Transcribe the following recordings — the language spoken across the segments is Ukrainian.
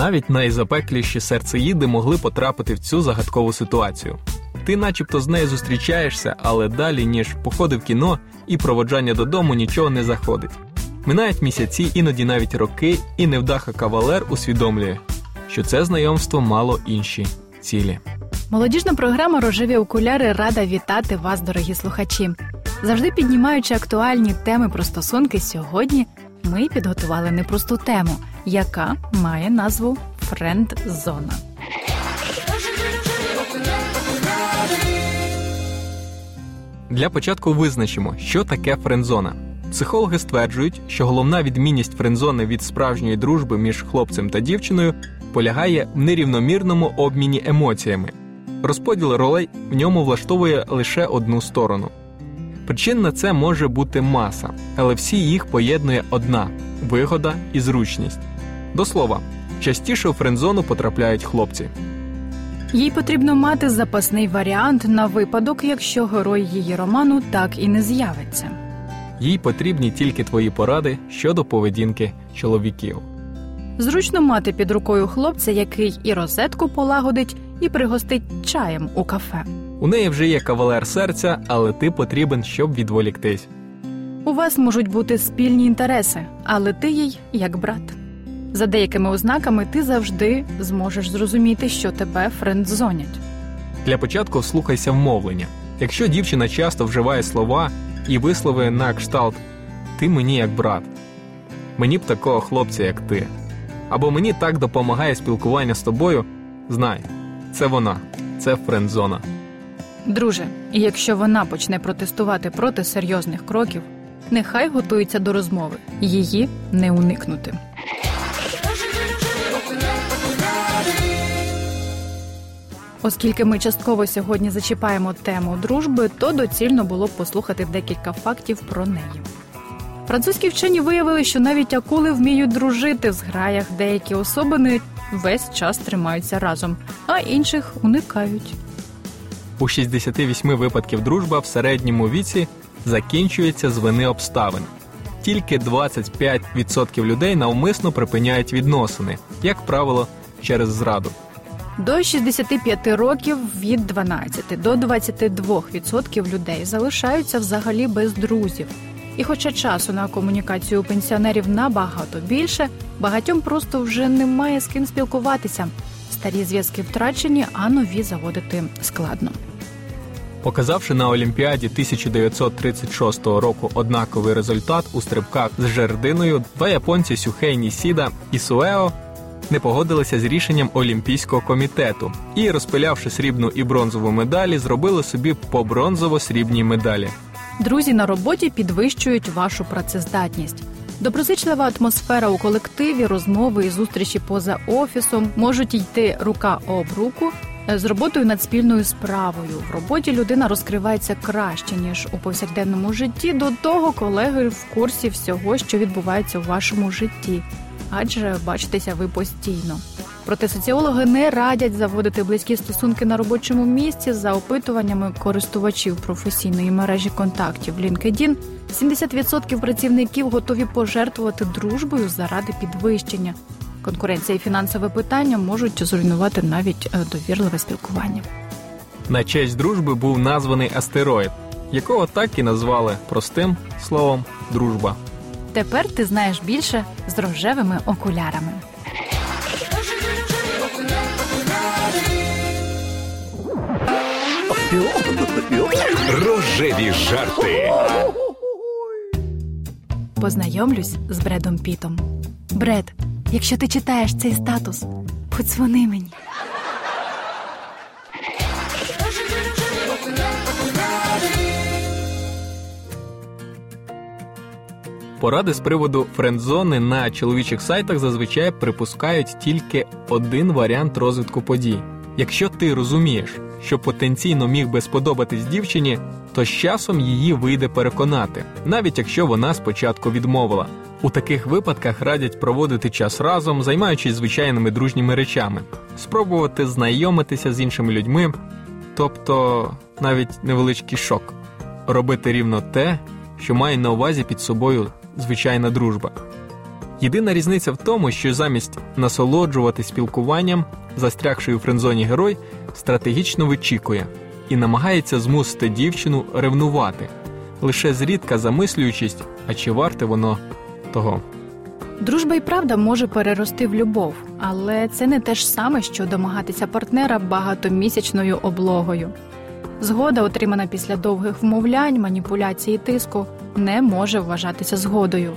Навіть найзапекліші серцеїди могли потрапити в цю загадкову ситуацію. Ти, начебто, з нею зустрічаєшся, але далі, ніж походи в кіно і проводжання додому нічого не заходить. Минають місяці, іноді навіть роки, і невдаха кавалер усвідомлює, що це знайомство мало інші цілі. Молодіжна програма Рожеві окуляри рада вітати вас, дорогі слухачі. Завжди піднімаючи актуальні теми про стосунки, сьогодні ми підготували непросту тему, яка має назву Френд-зона. Для початку визначимо, що таке френдзона. Психологи стверджують, що головна відмінність френдзони від справжньої дружби між хлопцем та дівчиною полягає в нерівномірному обміні емоціями. Розподіл ролей в ньому влаштовує лише одну сторону. Причин на це може бути маса, але всі їх поєднує одна вигода і зручність. До слова, частіше у френдзону потрапляють хлопці. Їй потрібно мати запасний варіант на випадок, якщо герой її роману так і не з'явиться. Їй потрібні тільки твої поради щодо поведінки чоловіків. Зручно мати під рукою хлопця, який і розетку полагодить, і пригостить чаєм у кафе. У неї вже є кавалер серця, але ти потрібен, щоб відволіктись. У вас можуть бути спільні інтереси, але ти їй як брат. За деякими ознаками ти завжди зможеш зрозуміти, що тебе френдзонять. Для початку вслухайся в мовлення. Якщо дівчина часто вживає слова і вислови на кшталт Ти мені як брат, мені б такого хлопця, як ти. Або мені так допомагає спілкування з тобою, знай, це вона, це френдзона. Друже, і якщо вона почне протестувати проти серйозних кроків, нехай готується до розмови, її не уникнути. Оскільки ми частково сьогодні зачіпаємо тему дружби, то доцільно було б послухати декілька фактів про неї. Французькі вчені виявили, що навіть акули вміють дружити в зграях, деякі особини весь час тримаються разом, а інших уникають. У 68 випадків дружба в середньому віці закінчується з вини обставин. Тільки 25% людей навмисно припиняють відносини, як правило, через зраду. До 65 років від 12 до 22% людей залишаються взагалі без друзів. І хоча часу на комунікацію пенсіонерів набагато більше, багатьом просто вже немає з ким спілкуватися. Старі зв'язки втрачені, а нові заводити складно. Показавши на Олімпіаді 1936 року однаковий результат у стрибках з жердиною, два японці Сюхей Нісіда і Суео не погодилися з рішенням Олімпійського комітету і, розпилявши срібну і бронзову медалі, зробили собі по бронзово-срібній медалі. Друзі на роботі підвищують вашу працездатність. Доброзичлива атмосфера у колективі, розмови і зустрічі поза офісом можуть йти рука об руку з роботою над спільною справою. В роботі людина розкривається краще ніж у повсякденному житті. До того колеги в курсі всього, що відбувається у вашому житті, адже бачитеся ви постійно. Проте соціологи не радять заводити близькі стосунки на робочому місці за опитуваннями користувачів професійної мережі контактів LinkedIn 70% працівників готові пожертвувати дружбою заради підвищення. Конкуренція і фінансове питання можуть зруйнувати навіть е, довірливе спілкування. На честь дружби був названий астероїд, якого так і назвали простим словом дружба. Тепер ти знаєш більше з рожевими окулярами. Рожеві жарти. Познайомлюсь з Бредом Пітом. Бред, якщо ти читаєш цей статус, подзвони мені. Поради з приводу френдзони на чоловічих сайтах зазвичай припускають тільки один варіант розвитку подій. Якщо ти розумієш, що потенційно міг би сподобатись дівчині, то з часом її вийде переконати, навіть якщо вона спочатку відмовила. У таких випадках радять проводити час разом, займаючись звичайними дружніми речами, спробувати знайомитися з іншими людьми, тобто навіть невеличкий шок, робити рівно те, що має на увазі під собою звичайна дружба. Єдина різниця в тому, що замість насолоджувати спілкуванням, застрягший у френдзоні герой стратегічно вичікує і намагається змусити дівчину ревнувати, лише зрідка замислюючись, а чи варте воно того. Дружба і правда може перерости в любов, але це не те ж саме, що домагатися партнера багатомісячною облогою. Згода, отримана після довгих вмовлянь, маніпуляцій і тиску, не може вважатися згодою.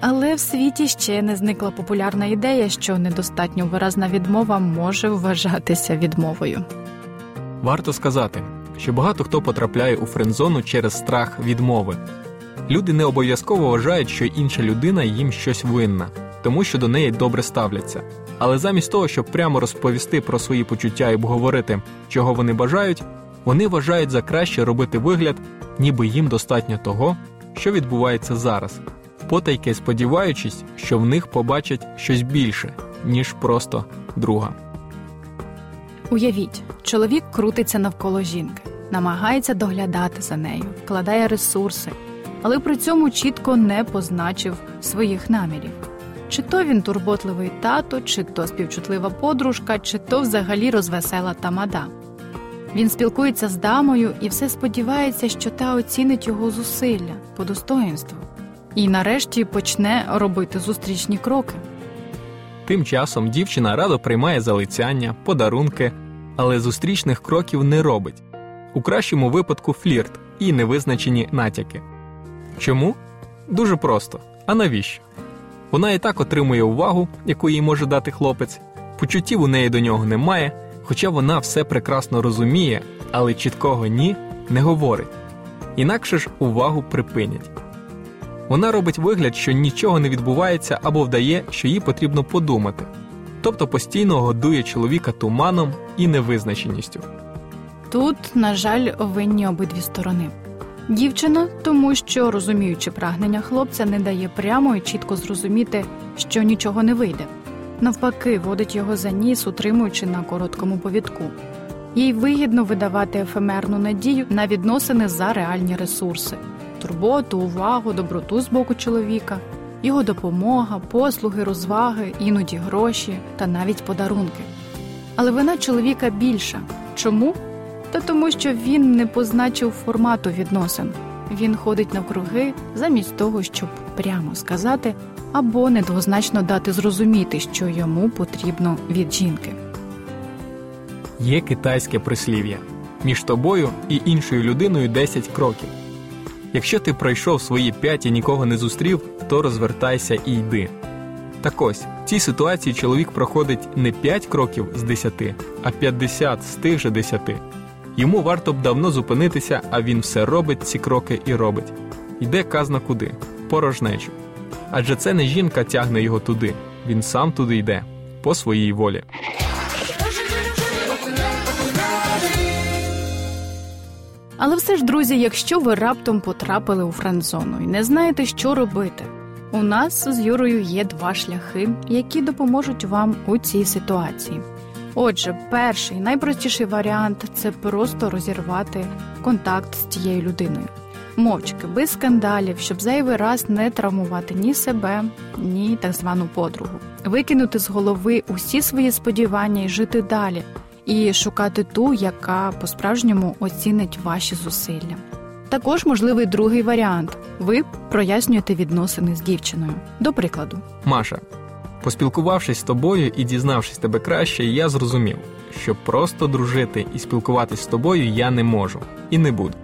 Але в світі ще не зникла популярна ідея, що недостатньо виразна відмова може вважатися відмовою. Варто сказати, що багато хто потрапляє у френдзону через страх відмови. Люди не обов'язково вважають, що інша людина їм щось винна, тому що до неї добре ставляться. Але замість того, щоб прямо розповісти про свої почуття і обговорити, чого вони бажають, вони вважають за краще робити вигляд, ніби їм достатньо того, що відбувається зараз, потайки сподіваючись, що в них побачать щось більше, ніж просто друга. Уявіть, чоловік крутиться навколо жінки, намагається доглядати за нею, вкладає ресурси, але при цьому чітко не позначив своїх намірів. Чи то він турботливий тато, чи то співчутлива подружка, чи то взагалі розвесела тамада. Він спілкується з дамою і все сподівається, що та оцінить його зусилля по достоїнству, і нарешті почне робити зустрічні кроки. Тим часом дівчина радо приймає залицяння, подарунки, але зустрічних кроків не робить. У кращому випадку флірт і невизначені натяки. Чому? Дуже просто. А навіщо? Вона і так отримує увагу, яку їй може дати хлопець, почуттів у неї до нього немає, хоча вона все прекрасно розуміє, але чіткого ні не говорить. Інакше ж увагу припинять. Вона робить вигляд, що нічого не відбувається або вдає, що їй потрібно подумати, тобто постійно годує чоловіка туманом і невизначеністю. Тут, на жаль, винні обидві сторони. Дівчина, тому що, розуміючи прагнення хлопця, не дає прямо і чітко зрозуміти, що нічого не вийде. Навпаки, водить його за ніс, утримуючи на короткому повідку. Їй вигідно видавати ефемерну надію на відносини за реальні ресурси турботу, увагу, доброту з боку чоловіка, його допомога, послуги, розваги, іноді гроші та навіть подарунки. Але вина чоловіка більша. Чому? Та тому, що він не позначив формату відносин. Він ходить навкруги замість того, щоб прямо сказати або недвозначно дати зрозуміти, що йому потрібно від жінки. Є китайське прислів'я між тобою і іншою людиною 10 кроків. Якщо ти пройшов свої п'ять і нікого не зустрів, то розвертайся і йди. Так ось в цій ситуації чоловік проходить не 5 кроків з 10, а 50 з тих же 10. Йому варто б давно зупинитися, а він все робить ці кроки і робить. Йде казна куди, порожнечу. Адже це не жінка тягне його туди, він сам туди йде, по своїй волі. Але все ж, друзі, якщо ви раптом потрапили у френдзону і не знаєте, що робити, у нас з Юрою є два шляхи, які допоможуть вам у цій ситуації. Отже, перший найпростіший варіант це просто розірвати контакт з тією людиною. Мовчки, без скандалів, щоб зайвий раз не травмувати ні себе, ні так звану подругу, викинути з голови усі свої сподівання і жити далі, і шукати ту, яка по-справжньому оцінить ваші зусилля. Також можливий другий варіант: ви прояснюєте відносини з дівчиною. До прикладу, Маша, поспілкувавшись з тобою і дізнавшись тебе краще, я зрозумів, що просто дружити і спілкуватись з тобою я не можу і не буду.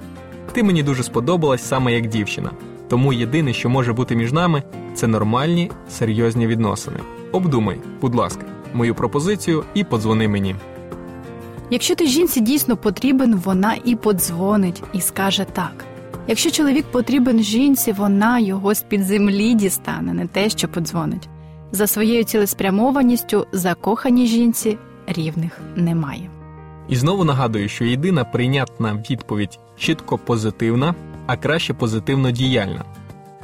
Ти мені дуже сподобалась саме як дівчина, тому єдине, що може бути між нами, це нормальні серйозні відносини. Обдумай, будь ласка, мою пропозицію і подзвони мені. Якщо ти жінці дійсно потрібен, вона і подзвонить і скаже так. Якщо чоловік потрібен жінці, вона його з під землі дістане, не те, що подзвонить. За своєю цілеспрямованістю закоханій жінці рівних немає. І знову нагадую, що єдина прийнятна відповідь чітко позитивна, а краще позитивно діяльна.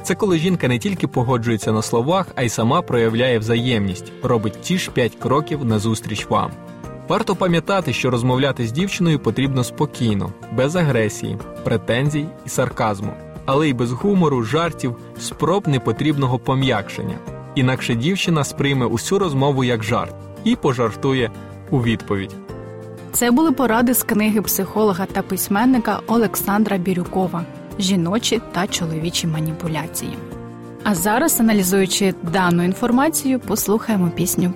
Це коли жінка не тільки погоджується на словах, а й сама проявляє взаємність, робить ті ж п'ять кроків назустріч вам. Варто пам'ятати, що розмовляти з дівчиною потрібно спокійно, без агресії, претензій і сарказму, але й без гумору, жартів, спроб непотрібного пом'якшення. інакше дівчина сприйме усю розмову як жарт і пожартує у відповідь. Це були поради з книги психолога та письменника Олександра Бірюкова Жіночі та чоловічі маніпуляції. А зараз, аналізуючи дану інформацію, послухаємо пісню.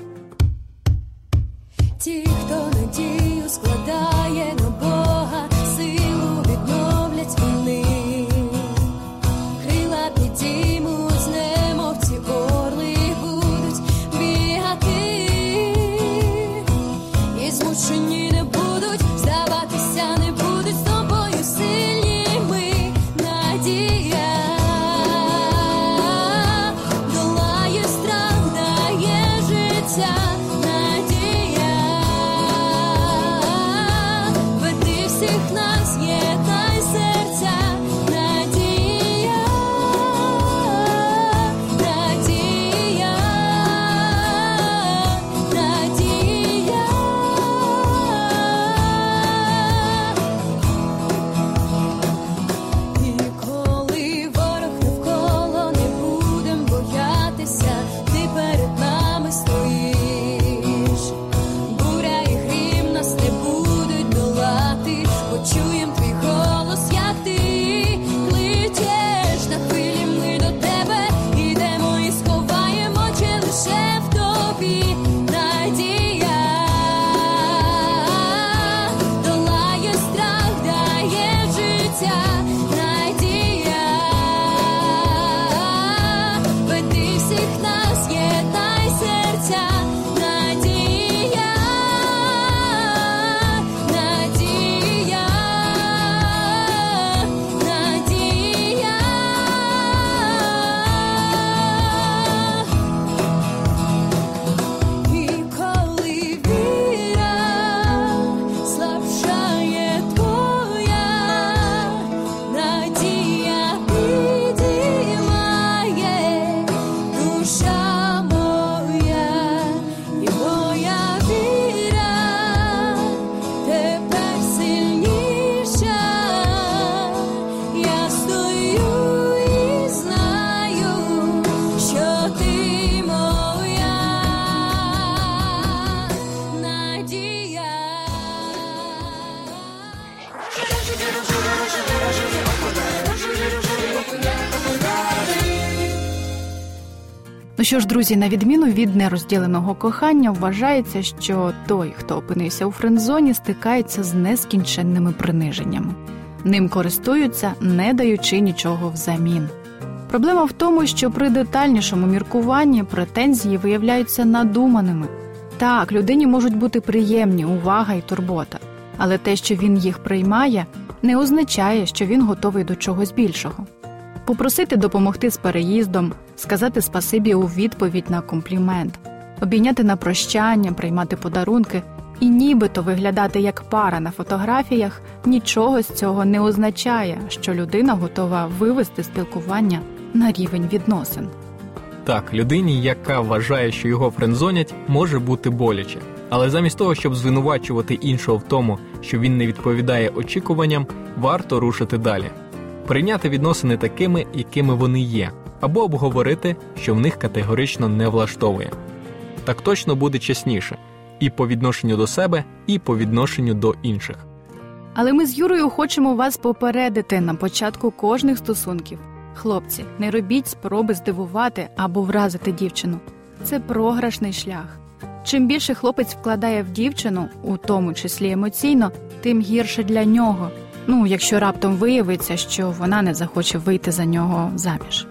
Ну що ж, друзі, на відміну від нерозділеного кохання, вважається, що той, хто опинився у френдзоні, стикається з нескінченними приниженнями. Ним користуються, не даючи нічого взамін. Проблема в тому, що при детальнішому міркуванні претензії виявляються надуманими. Так, людині можуть бути приємні увага і турбота, але те, що він їх приймає, не означає, що він готовий до чогось більшого. Попросити допомогти з переїздом, сказати спасибі у відповідь на комплімент, обійняти на прощання, приймати подарунки і нібито виглядати як пара на фотографіях нічого з цього не означає, що людина готова вивести спілкування на рівень відносин. Так, людині, яка вважає, що його френдзонять, може бути боляче. Але замість того, щоб звинувачувати іншого в тому, що він не відповідає очікуванням, варто рушити далі, прийняти відносини такими, якими вони є, або обговорити, що в них категорично не влаштовує. Так точно буде чесніше і по відношенню до себе, і по відношенню до інших. Але ми з Юрою хочемо вас попередити на початку кожних стосунків. Хлопці, не робіть спроби здивувати або вразити дівчину. Це програшний шлях. Чим більше хлопець вкладає в дівчину, у тому числі емоційно, тим гірше для нього. Ну, якщо раптом виявиться, що вона не захоче вийти за нього заміж.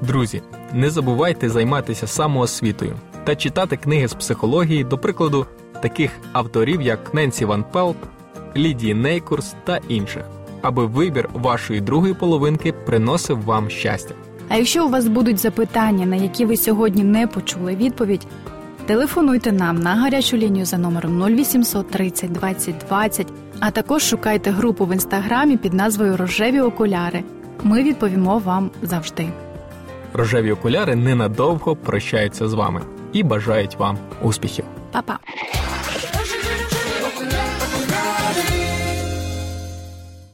Друзі, не забувайте займатися самоосвітою та читати книги з психології, до прикладу, таких авторів, як Ненсі Ван Пелт, Лідії Нейкурс та інших, аби вибір вашої другої половинки приносив вам щастя. А якщо у вас будуть запитання, на які ви сьогодні не почули відповідь, телефонуйте нам на гарячу лінію за номером 0800 30 20 20, а також шукайте групу в інстаграмі під назвою Рожеві окуляри. Ми відповімо вам завжди. Рожеві окуляри ненадовго прощаються з вами і бажають вам успіхів. Па-па!